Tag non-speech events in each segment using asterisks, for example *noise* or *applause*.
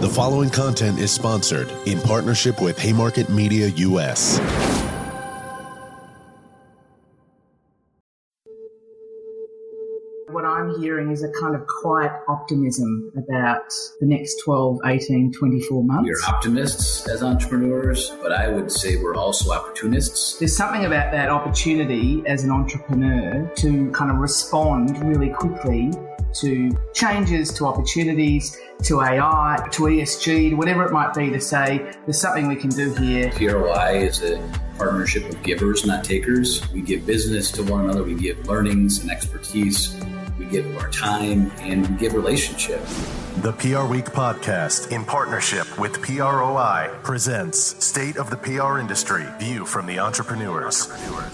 The following content is sponsored in partnership with Haymarket Media US. What I'm hearing is a kind of quiet optimism about the next 12, 18, 24 months. We are optimists as entrepreneurs, but I would say we're also opportunists. There's something about that opportunity as an entrepreneur to kind of respond really quickly to changes, to opportunities, to AI, to ESG, whatever it might be, to say there's something we can do here. PROI is a partnership of givers, not takers. We give business to one another, we give learnings and expertise, we give our time, and we give relationship. The PR Week podcast, in partnership with PROI, presents State of the PR Industry View from the Entrepreneurs.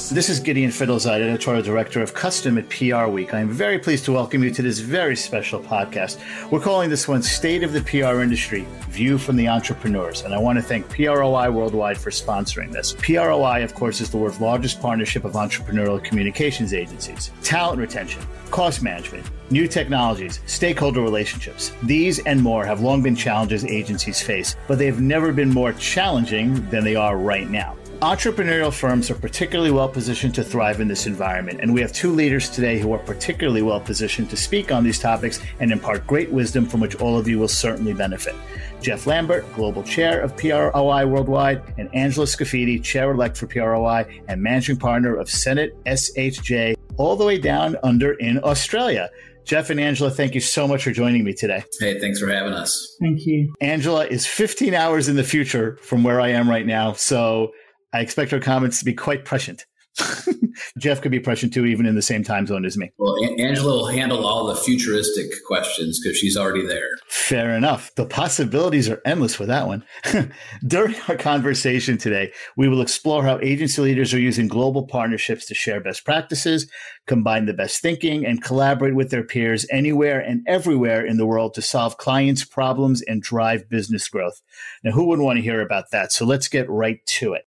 This is Gideon Fidelzeid, editorial director of Custom at PR Week. I am very pleased to welcome you to this very special podcast. We're calling this one State of the PR Industry View from the Entrepreneurs. And I want to thank PROI Worldwide for sponsoring this. PROI, of course, is the world's largest partnership of entrepreneurial communications agencies. Talent retention, cost management, new technologies, stakeholder relationships. These and more have long been challenges agencies face, but they've never been more challenging than they are right now. Entrepreneurial firms are particularly well positioned to thrive in this environment, and we have two leaders today who are particularly well positioned to speak on these topics and impart great wisdom from which all of you will certainly benefit. Jeff Lambert, Global Chair of PROI Worldwide, and Angela Scaffidi, Chair elect for PROI and Managing Partner of Senate SHJ, all the way down under in Australia. Jeff and Angela, thank you so much for joining me today. Hey, thanks for having us. Thank you. Angela is 15 hours in the future from where I am right now, so I expect her comments to be quite prescient. *laughs* Jeff could be prescient too, even in the same time zone as me. Well, Angela will handle all the futuristic questions because she's already there. Fair enough. The possibilities are endless for that one. *laughs* During our conversation today, we will explore how agency leaders are using global partnerships to share best practices, combine the best thinking, and collaborate with their peers anywhere and everywhere in the world to solve clients' problems and drive business growth. Now, who wouldn't want to hear about that? So let's get right to it.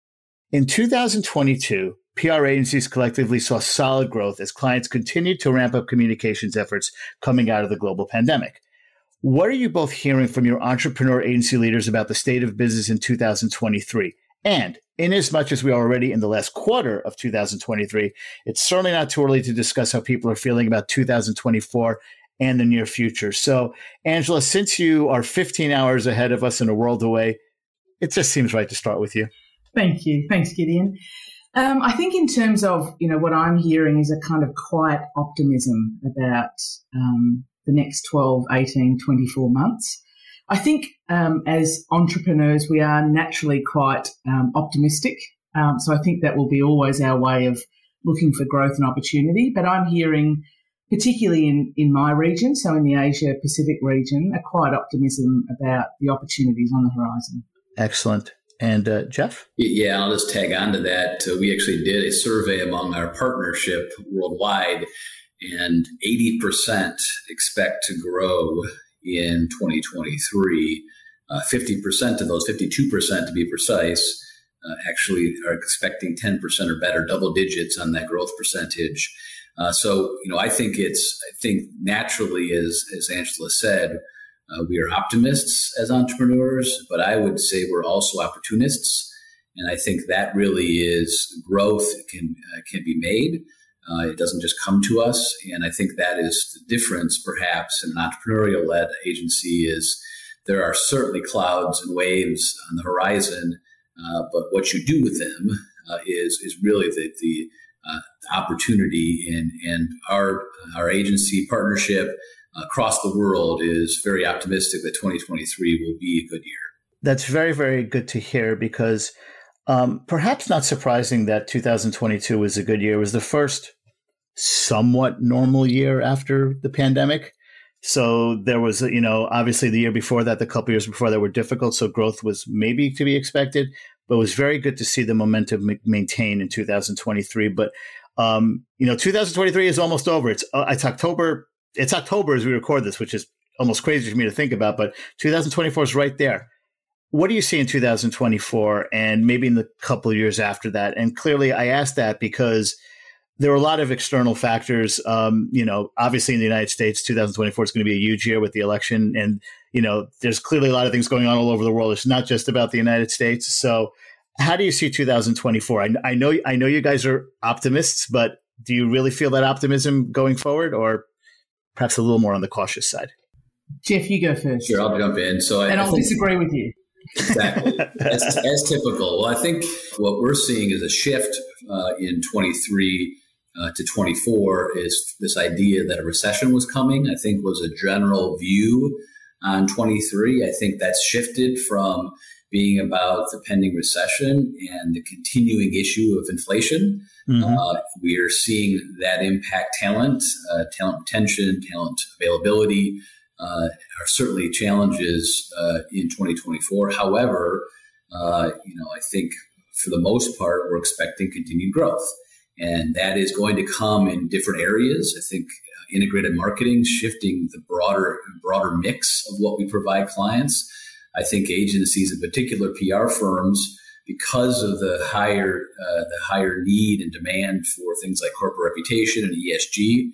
In 2022, PR agencies collectively saw solid growth as clients continued to ramp up communications efforts coming out of the global pandemic. What are you both hearing from your entrepreneur agency leaders about the state of business in 2023? And in as much as we are already in the last quarter of 2023, it's certainly not too early to discuss how people are feeling about 2024 and the near future. So, Angela, since you are 15 hours ahead of us and a world away, it just seems right to start with you. Thank you. Thanks, Gideon. Um, I think in terms of, you know, what I'm hearing is a kind of quiet optimism about um, the next 12, 18, 24 months. I think um, as entrepreneurs, we are naturally quite um, optimistic. Um, so I think that will be always our way of looking for growth and opportunity. But I'm hearing, particularly in, in my region, so in the Asia Pacific region, a quiet optimism about the opportunities on the horizon. Excellent. And uh, Jeff? Yeah, I'll just tag on to that. Uh, we actually did a survey among our partnership worldwide, and 80% expect to grow in 2023. Uh, 50% of those, 52% to be precise, uh, actually are expecting 10% or better, double digits on that growth percentage. Uh, so, you know, I think it's, I think naturally, as, as Angela said, uh, we are optimists as entrepreneurs, but I would say we're also opportunists. And I think that really is growth can, uh, can be made. Uh, it doesn't just come to us. And I think that is the difference, perhaps, in an entrepreneurial led agency is there are certainly clouds and waves on the horizon, uh, but what you do with them uh, is, is really the, the uh, opportunity. And, and our, our agency partnership across the world is very optimistic that 2023 will be a good year. That's very, very good to hear because um, perhaps not surprising that 2022 was a good year. It was the first somewhat normal year after the pandemic. So there was, you know, obviously the year before that, the couple years before that were difficult. So growth was maybe to be expected, but it was very good to see the momentum maintain in 2023. But, um, you know, 2023 is almost over. It's, uh, it's October it's October as we record this, which is almost crazy for me to think about, but 2024 is right there. What do you see in 2024 and maybe in the couple of years after that? And clearly, I asked that because there are a lot of external factors. Um, you know, obviously in the United States, 2024 is going to be a huge year with the election, and you know, there's clearly a lot of things going on all over the world. It's not just about the United States. So, how do you see 2024? I, I know I know you guys are optimists, but do you really feel that optimism going forward, or perhaps a little more on the cautious side? Jeff, you go first. Sure, I'll jump in. So, and I, I'll disagree with you. Exactly, *laughs* as, as, typical. Well, I think what we're seeing is a shift uh, in 23 uh, to 24 is this idea that a recession was coming. I think was a general view on 23. I think that's shifted from being about the pending recession and the continuing issue of inflation. Mm-hmm. Uh, we are seeing that impact talent, uh, talent retention, talent availability uh, are certainly challenges uh, in 2024. However, uh, you know, I think for the most part, we're expecting continued growth. And that is going to come in different areas. I think uh, integrated marketing, shifting the broader broader mix of what we provide clients. I think agencies, in particular PR firms, because of the higher uh, the higher need and demand for things like corporate reputation and ESG,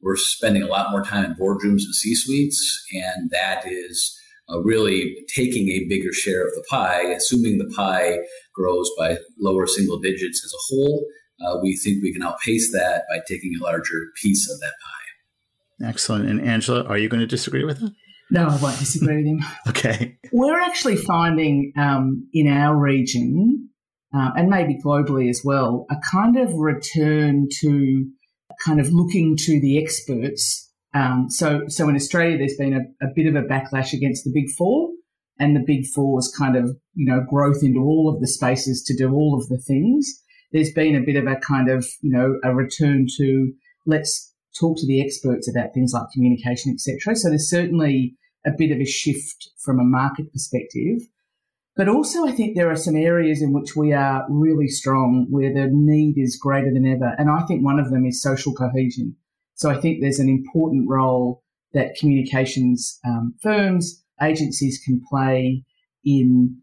we're spending a lot more time in boardrooms and C suites, and that is uh, really taking a bigger share of the pie. Assuming the pie grows by lower single digits as a whole, uh, we think we can outpace that by taking a larger piece of that pie. Excellent. And Angela, are you going to disagree with that? No, I won't disagree with him. *laughs* okay. We're actually finding um, in our region, uh, and maybe globally as well, a kind of return to kind of looking to the experts. Um, so, so in Australia, there's been a, a bit of a backlash against the big four, and the big four's kind of you know growth into all of the spaces to do all of the things. There's been a bit of a kind of you know a return to let's talk to the experts about things like communication, etc. So there's certainly a bit of a shift from a market perspective. But also, I think there are some areas in which we are really strong where the need is greater than ever. And I think one of them is social cohesion. So I think there's an important role that communications um, firms, agencies can play in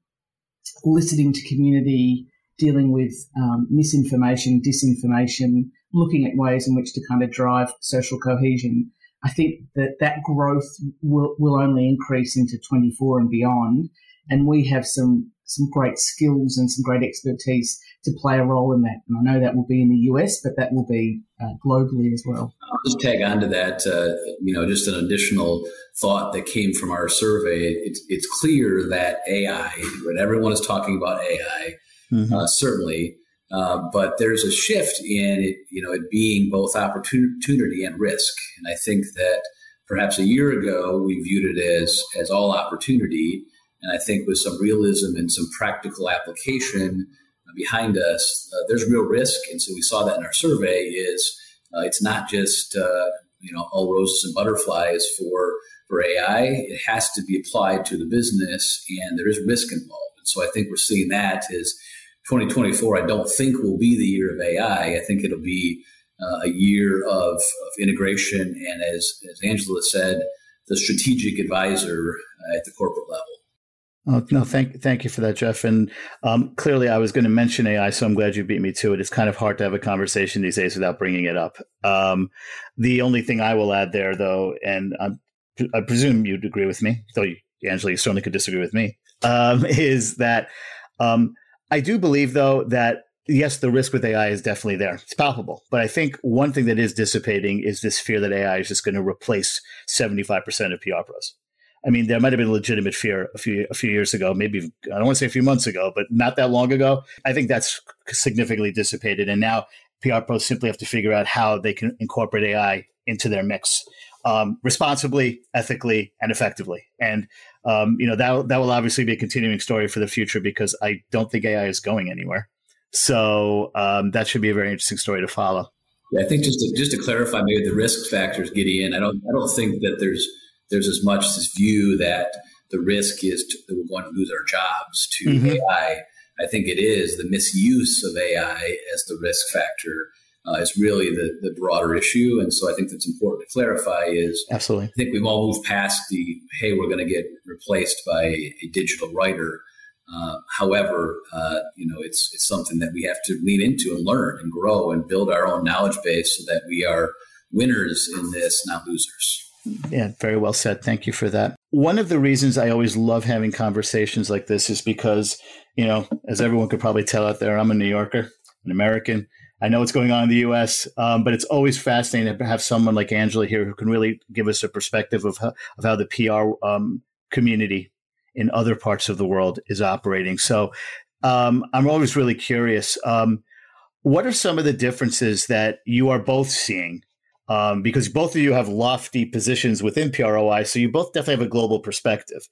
listening to community, dealing with um, misinformation, disinformation, looking at ways in which to kind of drive social cohesion. I think that that growth will, will only increase into 24 and beyond and we have some some great skills and some great expertise to play a role in that. And I know that will be in the US, but that will be uh, globally as well. I'll just tag on to that. Uh, you know, just an additional thought that came from our survey. It's, it's clear that AI, when everyone is talking about AI, mm-hmm. uh, certainly. Uh, but there's a shift in it, you know, it being both opportunity and risk. And I think that perhaps a year ago we viewed it as as all opportunity, and I think with some realism and some practical application behind us, uh, there's real risk. And so we saw that in our survey is uh, it's not just, uh, you know, all roses and butterflies for, for AI. It has to be applied to the business and there is risk involved. And so I think we're seeing that is 2024, I don't think will be the year of AI. I think it'll be uh, a year of, of integration and as, as Angela said, the strategic advisor at the corporate level. Oh, no, thank thank you for that, Jeff. And um, clearly, I was going to mention AI, so I'm glad you beat me to it. It's kind of hard to have a conversation these days without bringing it up. Um, the only thing I will add there, though, and I'm, i presume you'd agree with me, though Angela, you certainly could disagree with me, um, *laughs* is that um, I do believe, though, that yes, the risk with AI is definitely there. It's palpable. But I think one thing that is dissipating is this fear that AI is just going to replace 75% of PR pros. I mean, there might have been a legitimate fear a few a few years ago, maybe I don't want to say a few months ago, but not that long ago. I think that's significantly dissipated, and now PR pros simply have to figure out how they can incorporate AI into their mix um, responsibly, ethically, and effectively. And um, you know that that will obviously be a continuing story for the future because I don't think AI is going anywhere. So um, that should be a very interesting story to follow. Yeah, I think just to, just to clarify maybe the risk factors, Gideon. I don't I don't think that there's there's as much this view that the risk is to, that we're going to lose our jobs to mm-hmm. AI. I think it is the misuse of AI as the risk factor uh, is really the, the broader issue. And so I think that's important to clarify is absolutely. I think we've all moved past the hey, we're going to get replaced by a digital writer. Uh, however, uh, you know, it's it's something that we have to lean into and learn and grow and build our own knowledge base so that we are winners in this, not losers. Yeah, very well said. Thank you for that. one of the reasons I always love having conversations like this is because, you know, as everyone could probably tell out there, I'm a New Yorker, an American. I know what's going on in the U.S., um, but it's always fascinating to have someone like Angela here who can really give us a perspective of how, of how the PR um, community in other parts of the world is operating. So um, I'm always really curious. Um, what are some of the differences that you are both seeing um, because both of you have lofty positions within PROI, so you both definitely have a global perspective.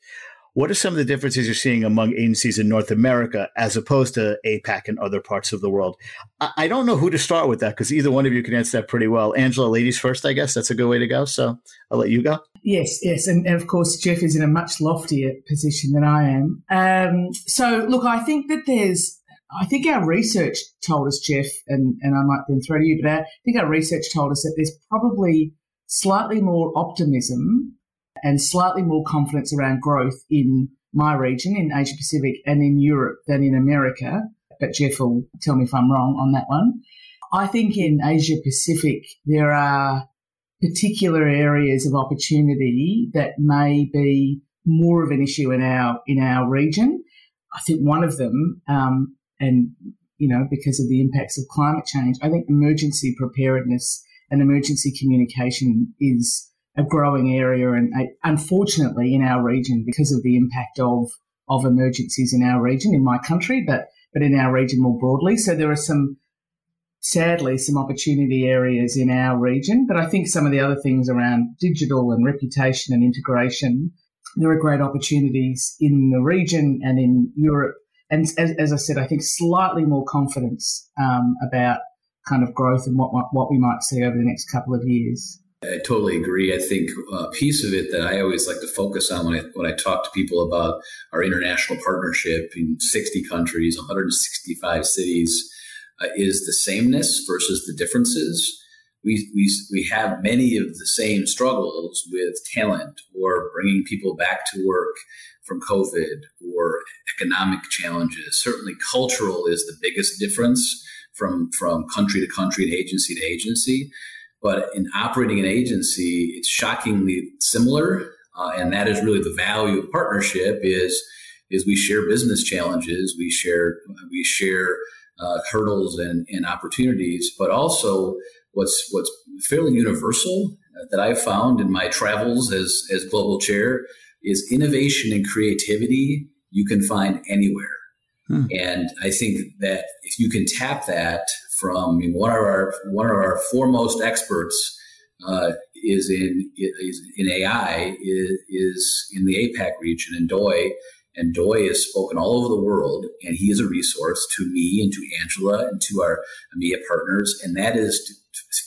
What are some of the differences you're seeing among agencies in North America as opposed to APAC and other parts of the world? I, don't know who to start with that because either one of you can answer that pretty well. Angela, ladies first, I guess that's a good way to go. So I'll let you go. Yes, yes, and, and of course Jeff is in a much loftier position than I am. Um, so look, I think that there's I think our research told us, Jeff, and, and I might then throw to you, but I think our research told us that there's probably slightly more optimism and slightly more confidence around growth in my region, in Asia Pacific and in Europe than in America. But Jeff will tell me if I'm wrong on that one. I think in Asia Pacific, there are particular areas of opportunity that may be more of an issue in our in our region. I think one of them um, and you know because of the impacts of climate change, I think emergency preparedness and emergency communication is a growing area, and uh, unfortunately in our region because of the impact of of emergencies in our region, in my country, but but in our region more broadly. So there are some sadly some opportunity areas in our region, but I think some of the other things around digital and reputation and integration, there are great opportunities in the region and in Europe and as, as, I said, I think slightly more confidence um, about kind of growth and what what we might see over the next couple of years. I totally agree. I think a piece of it that I always like to focus on when I when I talk to people about our international partnership in 60 countries, 165 cities, uh, is the sameness versus the differences. We, we, we have many of the same struggles with talent or bringing people back to work from COVID or economic challenges. Certainly, cultural is the biggest difference from, from country to country and agency to agency. But in operating an agency, it's shockingly similar. Uh, and that is really the value of partnership is, is we share business challenges, we share, we share uh, hurdles and, and opportunities, but also what's, what's fairly universal that I've found in my travels as, as global chair is innovation and creativity you can find anywhere. Hmm. And I think that if you can tap that from I mean, one of our one of our foremost experts uh, is in is in AI is, is in the APAC region in Doi, and Doi is spoken all over the world, and he is a resource to me and to Angela and to our EMEA partners, and that is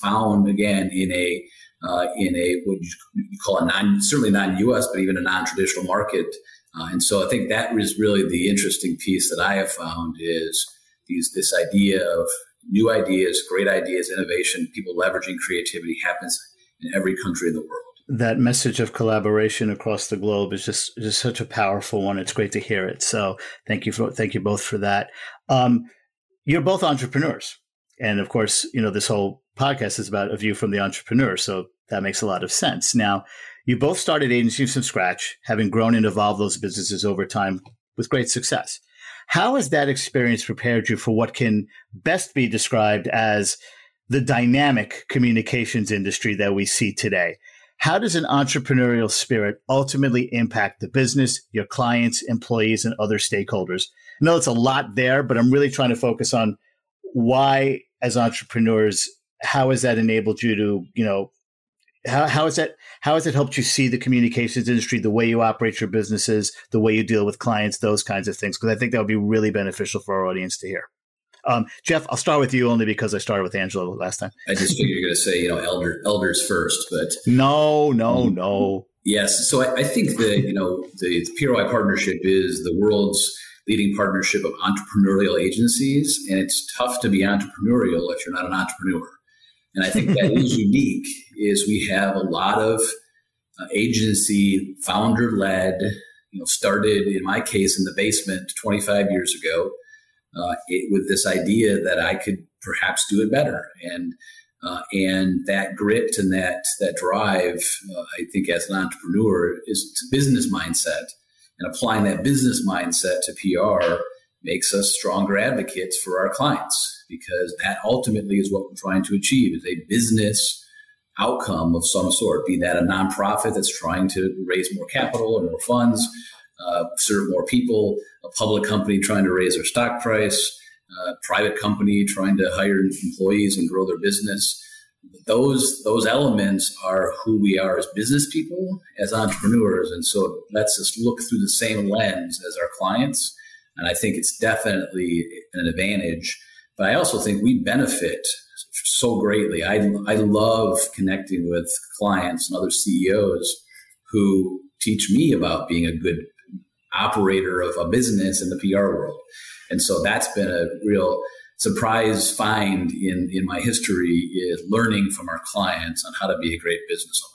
found again in a uh, in a what you call a non certainly non-U.S. but even a non-traditional market. Uh, and so I think that is really the interesting piece that I have found is these this idea of new ideas, great ideas, innovation, people leveraging creativity happens in every country in the world. That message of collaboration across the globe is just just such a powerful one. It's great to hear it. So thank you for thank you both for that. Um, you're both entrepreneurs, and of course, you know this whole podcast is about a view from the entrepreneur. So that makes a lot of sense. Now, you both started agencies from scratch, having grown and evolved those businesses over time with great success. How has that experience prepared you for what can best be described as the dynamic communications industry that we see today? How does an entrepreneurial spirit ultimately impact the business, your clients, employees, and other stakeholders? I know it's a lot there, but I'm really trying to focus on why, as entrepreneurs, how has that enabled you to, you know, how, how is that how has it helped you see the communications industry the way you operate your businesses the way you deal with clients those kinds of things? Because i think that would be really beneficial for our audience to hear. Um, jeff i'll start with you only because i started with angela last time. I just figured you're going to say you know elder elders first but no no no. Yes so i, I think that you know the, the PROI partnership is the world's leading partnership of entrepreneurial agencies and it's tough to be entrepreneurial if you're not an entrepreneur and I think that is unique is we have a lot of uh, agency founder led, you know, started in my case in the basement 25 years ago uh, it, with this idea that I could perhaps do it better. And Uh, and that grit and that that drive, uh, I think, as an entrepreneur, is business mindset. And applying that business mindset to PR makes us stronger advocates for our clients because that ultimately is what we're trying to achieve is a business outcome of some sort, be that a nonprofit that's trying to raise more capital or more funds, uh, serve more people, a public company trying to raise their stock price, a private company trying to hire employees and grow their business. Those those elements are who we are as business people, as entrepreneurs, and so it lets us look through the same lens as our clients. And I think it's definitely an advantage. But I also think we benefit so greatly. I, I love connecting with clients and other CEOs who teach me about being a good operator of a business in the PR world. And so that's been a real surprise find in, in my history is learning from our clients on how to be a great business owner.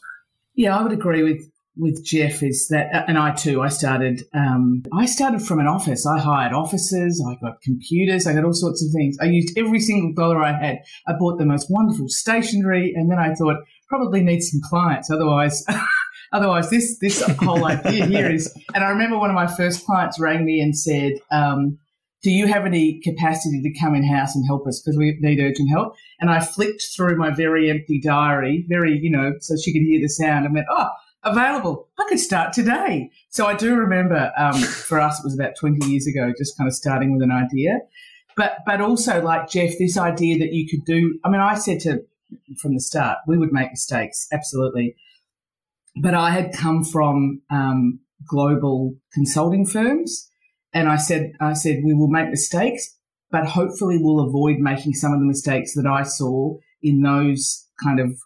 Yeah, I would agree with with Jeff is that, and I too, I started, um, I started from an office. I hired offices, I got computers, I got all sorts of things. I used every single dollar I had. I bought the most wonderful stationery, and then I thought probably need some clients. Otherwise, *laughs* otherwise this this whole idea here is. And I remember one of my first clients rang me and said. Um, do you have any capacity to come in house and help us because we need urgent help? And I flicked through my very empty diary, very, you know, so she could hear the sound and went, oh, available. I could start today. So I do remember um, for us, it was about 20 years ago, just kind of starting with an idea. But, but also, like Jeff, this idea that you could do, I mean, I said to from the start, we would make mistakes, absolutely. But I had come from um, global consulting firms, and I said, I said we will make mistakes, but hopefully we'll avoid making some of the mistakes that I saw in those kind of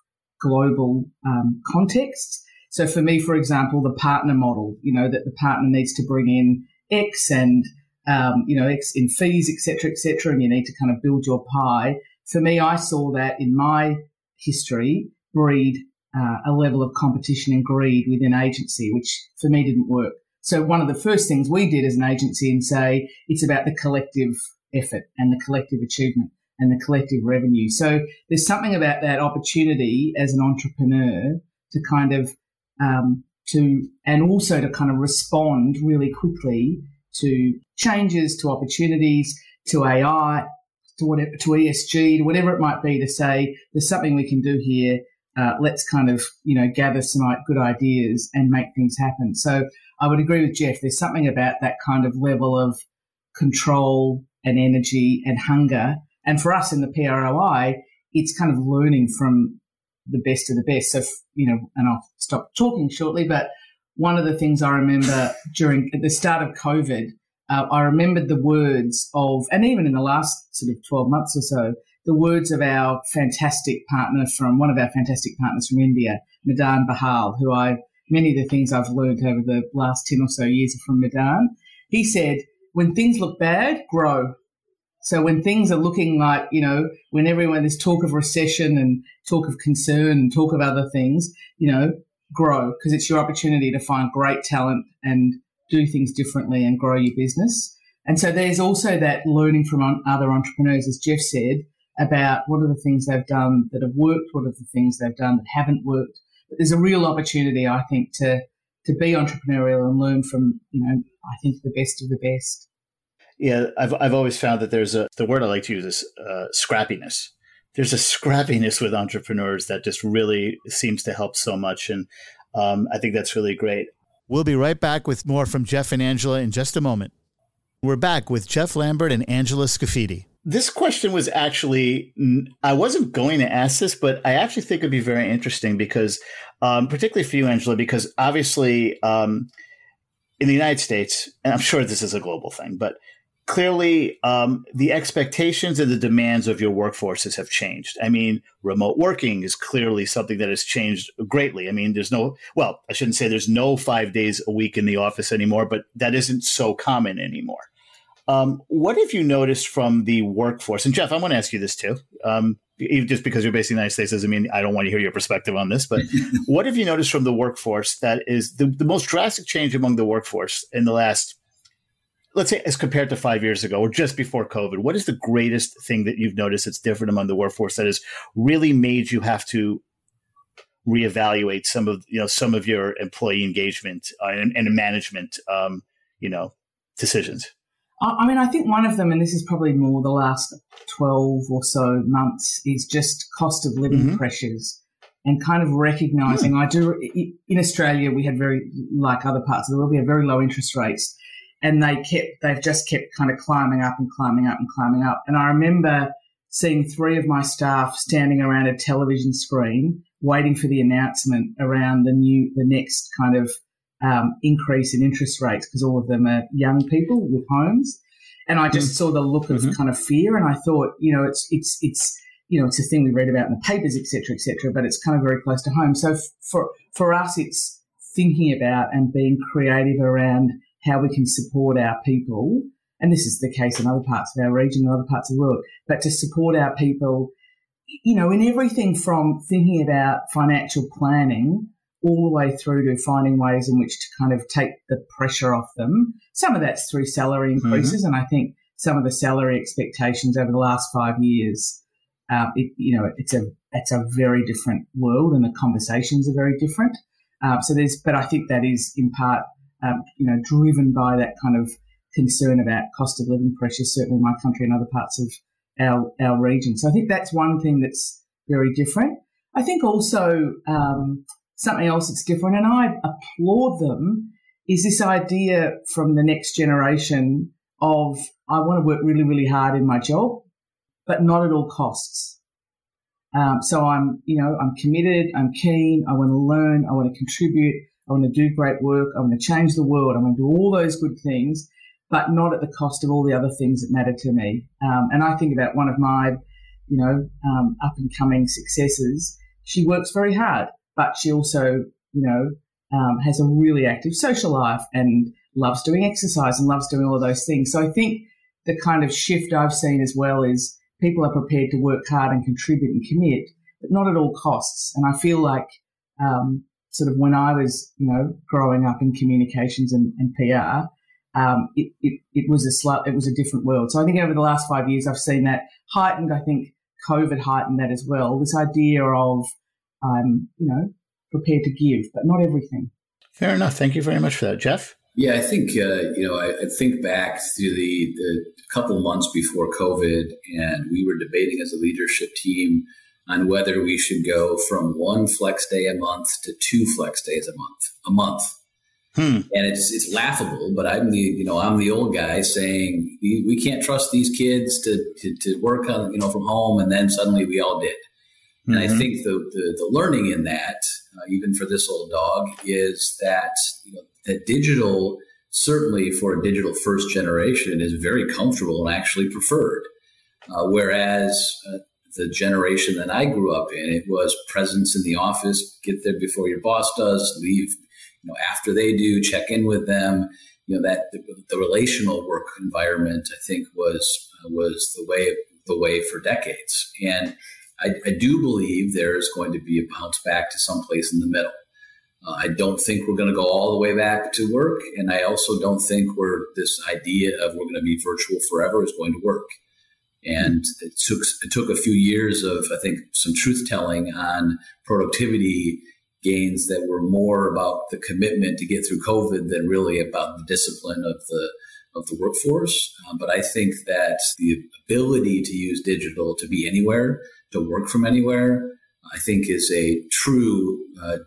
global um, contexts. So for me, for example, the partner model, you know, that the partner needs to bring in X and, um, you know, X in fees, et cetera, et cetera, and you need to kind of build your pie. For me, I saw that in my history breed uh, a level of competition and greed within agency, which for me didn't work. So one of the first things we did as an agency and say it's about the collective effort and the collective achievement and the collective revenue. So there's something about that opportunity as an entrepreneur to kind of um, to and also to kind of respond really quickly to changes, to opportunities, to AI, to whatever, to ESG, to whatever it might be, to say there's something we can do here. Uh, let's kind of you know gather some good ideas and make things happen. So I would agree with Jeff. There's something about that kind of level of control and energy and hunger. And for us in the PROI, it's kind of learning from the best of the best. So, you know, and I'll stop talking shortly, but one of the things I remember during at the start of COVID, uh, I remembered the words of, and even in the last sort of 12 months or so, the words of our fantastic partner from one of our fantastic partners from India, Madan Bahal, who I, many of the things I've learned over the last 10 or so years are from Madan. He said, when things look bad, grow. So when things are looking like, you know, when everyone there's talk of recession and talk of concern and talk of other things, you know, grow because it's your opportunity to find great talent and do things differently and grow your business. And so there's also that learning from other entrepreneurs, as Jeff said, about what are the things they've done that have worked, what are the things they've done that haven't worked. But there's a real opportunity, I think, to to be entrepreneurial and learn from, you know, I think the best of the best. Yeah, I've I've always found that there's a the word I like to use is uh, scrappiness. There's a scrappiness with entrepreneurs that just really seems to help so much, and um, I think that's really great. We'll be right back with more from Jeff and Angela in just a moment. We're back with Jeff Lambert and Angela Scaffidi. This question was actually, I wasn't going to ask this, but I actually think it'd be very interesting because, um, particularly for you, Angela, because obviously um, in the United States, and I'm sure this is a global thing, but clearly um, the expectations and the demands of your workforces have changed. I mean, remote working is clearly something that has changed greatly. I mean, there's no, well, I shouldn't say there's no five days a week in the office anymore, but that isn't so common anymore. Um, what have you noticed from the workforce? And Jeff, I want to ask you this too. Um, even just because you're based in the United States doesn't mean I don't want to hear your perspective on this. But *laughs* what have you noticed from the workforce that is the, the most drastic change among the workforce in the last let's say as compared to five years ago or just before COVID, what is the greatest thing that you've noticed that's different among the workforce that has really made you have to reevaluate some of you know some of your employee engagement uh, and, and, management um, you know decisions? I mean, I think one of them, and this is probably more the last twelve or so months, is just cost of living mm-hmm. pressures and kind of recognizing. Mm. I do in Australia, we had very like other parts of the world, we had very low interest rates and they kept they've just kept kind of climbing up and climbing up and climbing up. And I remember seeing three of my staff standing around a television screen waiting for the announcement around the new the next kind of um, increase in interest rates because all of them are young people with homes. And I just mm saw the look of mm-hmm. kind of fear, and I thought, you know, it's it's it's you know, it's a thing we read about in the papers, etc., etc. but it's kind of very close to home. So f- for for us, it's thinking about and being creative around how we can support our people. And this is the case in other parts of our region and other parts of the world, but to support our people, you know, in everything from thinking about financial planning all the way through to finding ways in which to kind of take the pressure off them. Some of that's through salary mm-hmm. increases. Mm-hmm. And I think some of the salary expectations over the last five years, uh, it, you know, it's a, it's a very different world and the conversations are very different. Uh, so there's, but I think that is in part um, you know, driven by that kind of concern about cost of living pressures, certainly in my country and other parts of our, our region. So I think that's one thing that's very different. I think also um, something else that's different, and I applaud them, is this idea from the next generation of I want to work really, really hard in my job, but not at all costs. Um, so I'm, you know, I'm committed, I'm keen, I want to learn, I want to contribute, I want to do great work. I want to change the world. I want to do all those good things, but not at the cost of all the other things that matter to me. Um, and I think about one of my, you know, um, up and coming successes. She works very hard, but she also, you know, um, has a really active social life and loves doing exercise and loves doing all of those things. So I think the kind of shift I've seen as well is people are prepared to work hard and contribute and commit, but not at all costs. And I feel like um, sort of when I was, you know, growing up in communications and, and PR, um, it, it, it, was a sl- it was a different world. So I think over the last five years, I've seen that heightened. I think COVID heightened that as well. This idea of, um, you know, prepared to give, but not everything. Fair enough. Thank you very much for that, Jeff. Yeah, I think uh, you know. I, I, think back to the the couple months before COVID, and we were debating as a leadership team on whether we should go from one flex day a month to two flex days a month a month. Hmm. And it's it's laughable, but I'm the you know I'm the old guy saying we, can't trust these kids to, to, to work on you know from home, and then suddenly we all did. And mm-hmm. I think the, the, the learning in that, uh, even for this old dog, is that you know that digital certainly for a digital first generation is very comfortable and actually preferred. Uh, whereas uh, the generation that I grew up in. It was presence in the office, get there before your boss does, leave, you know, after they do, check in with them. You know that the, the relational work environment, I think, was was the way the way for decades. And I, I do believe there is going to be a bounce back to someplace in the middle. Uh, I don't think we're going to go all the way back to work, and I also don't think we're this idea of we're going to be virtual forever is going to work. And it took it took a few years of I think some truth telling on productivity gains that were more about the commitment to get through COVID than really about the discipline of the of the workforce. Um, but I think that the ability to use digital to be anywhere, to work from anywhere, I think is a true uh,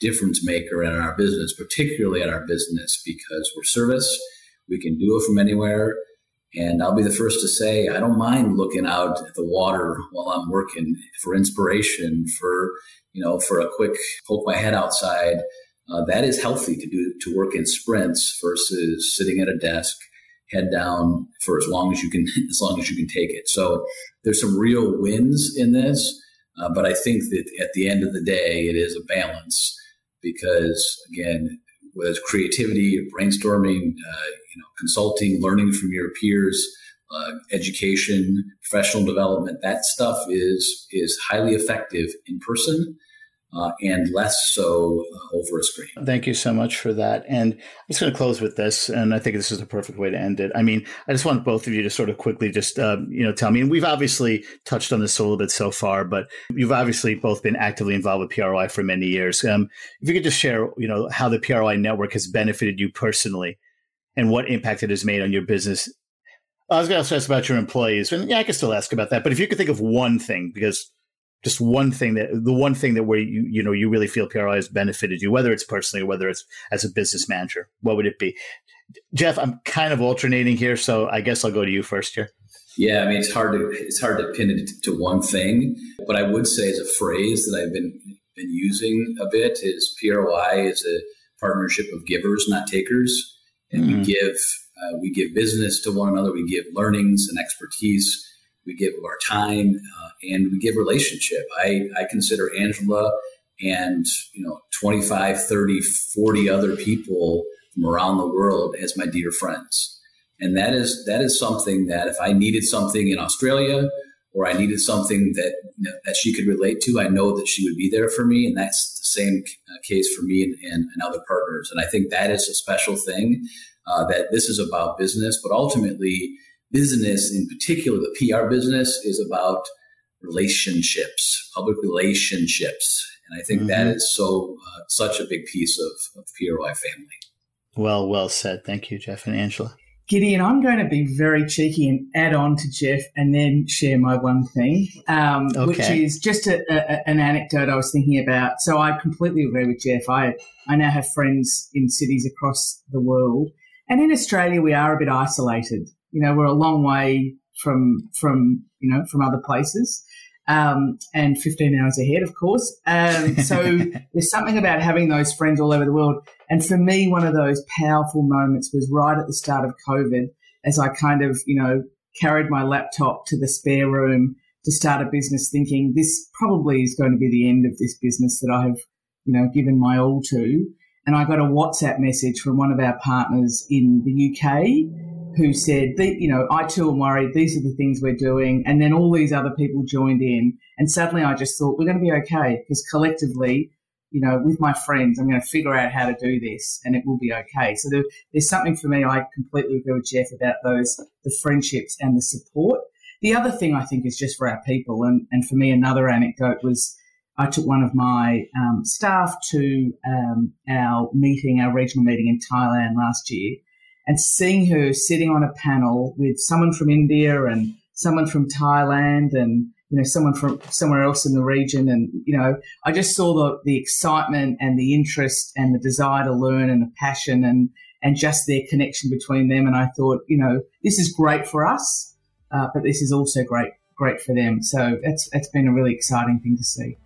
difference maker in our business, particularly in our business because we're service. We can do it from anywhere. And I'll be the first to say, I don't mind looking out at the water while I'm working for inspiration, for, you know, for a quick poke my head outside. Uh, that is healthy to do, to work in sprints versus sitting at a desk, head down for as long as you can, *laughs* as long as you can take it. So there's some real wins in this. Uh, but I think that at the end of the day, it is a balance because again, whether it's creativity, brainstorming, uh, you know, consulting, learning from your peers, uh, education, professional development. That stuff is is highly effective in person, uh, and less so uh, over a screen. Thank you so much for that. And I'm just going to close with this, and I think this is the perfect way to end it. I mean, I just want both of you to sort of quickly just uh, you know tell me. And we've obviously touched on this a little bit so far, but you've obviously both been actively involved with PROI for many years. Um, if you could just share, you know, how the PROI network has benefited you personally, and what impact it has made on your business. I was going to ask about your employees, and yeah, I can still ask about that. But if you could think of one thing, because just one thing that the one thing that where you you know you really feel PROI has benefited you, whether it's personally or whether it's as a business manager, what would it be? Jeff, I'm kind of alternating here, so I guess I'll go to you first here. Yeah, I mean it's hard to it's hard to pin it to one thing, but I would say as a phrase that I've been been using a bit is PROI is a partnership of givers, not takers, and mm-hmm. we give uh, we give business to one another, we give learnings and expertise we give our time, uh, and we give relationship. I, I consider Angela and you know 25 30 40 other people from around the world as my dear friends and that is that is something that if i needed something in australia or i needed something that that she could relate to i know that she would be there for me and that's same uh, case for me and, and, and other partners and i think that is a special thing uh, that this is about business but ultimately business, in particular, the PR business, is about relationships, public relationships. And I think mm-hmm. that is so uh, such a big piece of, of PROI family. Well, well said. Thank you, Jeff and Angela. Gideon, I'm going to be very cheeky and add on to Jeff and then share my one thing, um, okay. which is just a, a, an anecdote I was thinking about. So I completely agree with Jeff. I, I now have friends in cities across the world. And in Australia, we are a bit isolated. You know, we're a long way from from you know from other places, um, and 15 hours ahead, of course. Um, so *laughs* there's something about having those friends all over the world. And for me, one of those powerful moments was right at the start of COVID, as I kind of you know carried my laptop to the spare room to start a business, thinking this probably is going to be the end of this business that I have you know given my all to. And I got a WhatsApp message from one of our partners in the UK who said, you know, I too am worried. These are the things we're doing. And then all these other people joined in. And suddenly I just thought, we're going to be okay because collectively, you know, with my friends, I'm going to figure out how to do this and it will be okay. So there, there's something for me, I completely agree with Jeff about those, the friendships and the support. The other thing I think is just for our people. And, and for me, another anecdote was I took one of my um, staff to um, our meeting, our regional meeting in Thailand last year and seeing her sitting on a panel with someone from India and someone from Thailand and you know someone from somewhere else in the region and you know I just saw the the excitement and the interest and the desire to learn and the passion and and just their connection between them. And I thought you know this is great for us uh, but this is also great great for them. So it's it's been a really exciting thing to see.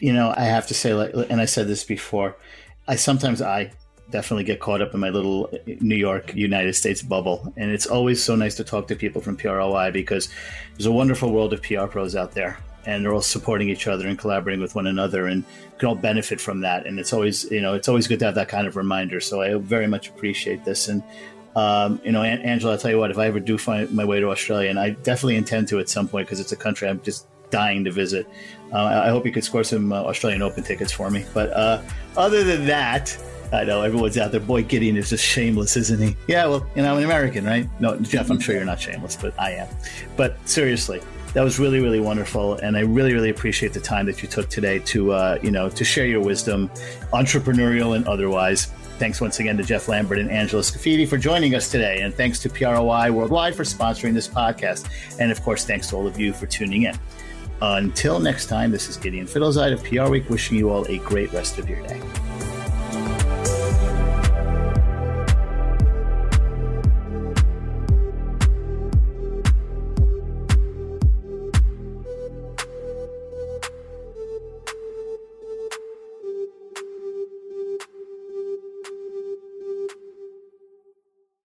You know I have to say like and I said this before I sometimes I definitely get caught up in my little New York, United States bubble. And it's always so nice to talk to people from PROI because there's a wonderful world of PR pros out there. And they're all supporting each other and collaborating with one another, and can all benefit from that. And it's always, you know, it's always good to have that kind of reminder. So I very much appreciate this. And um, you know, Angela, I'll tell you what, if I ever do find my way to Australia, and I definitely intend to at some point because it's a country I'm just dying to visit. Uh, I hope you could score some uh, Australian Open tickets for me. But uh, other than that, I know everyone's out there. Boy, Gideon is just shameless, isn't he? Yeah, well, you know, I'm an American, right? No, Jeff, I'm sure you're not shameless, but I am. But seriously, that was really, really wonderful, and I really, really appreciate the time that you took today to, uh, you know, to share your wisdom, entrepreneurial and otherwise. Thanks once again to Jeff Lambert and Angela Scaffidi for joining us today, and thanks to PROI Worldwide for sponsoring this podcast, and of course, thanks to all of you for tuning in. Until next time, this is Gideon Fidelzeid of PR Week, wishing you all a great rest of your day.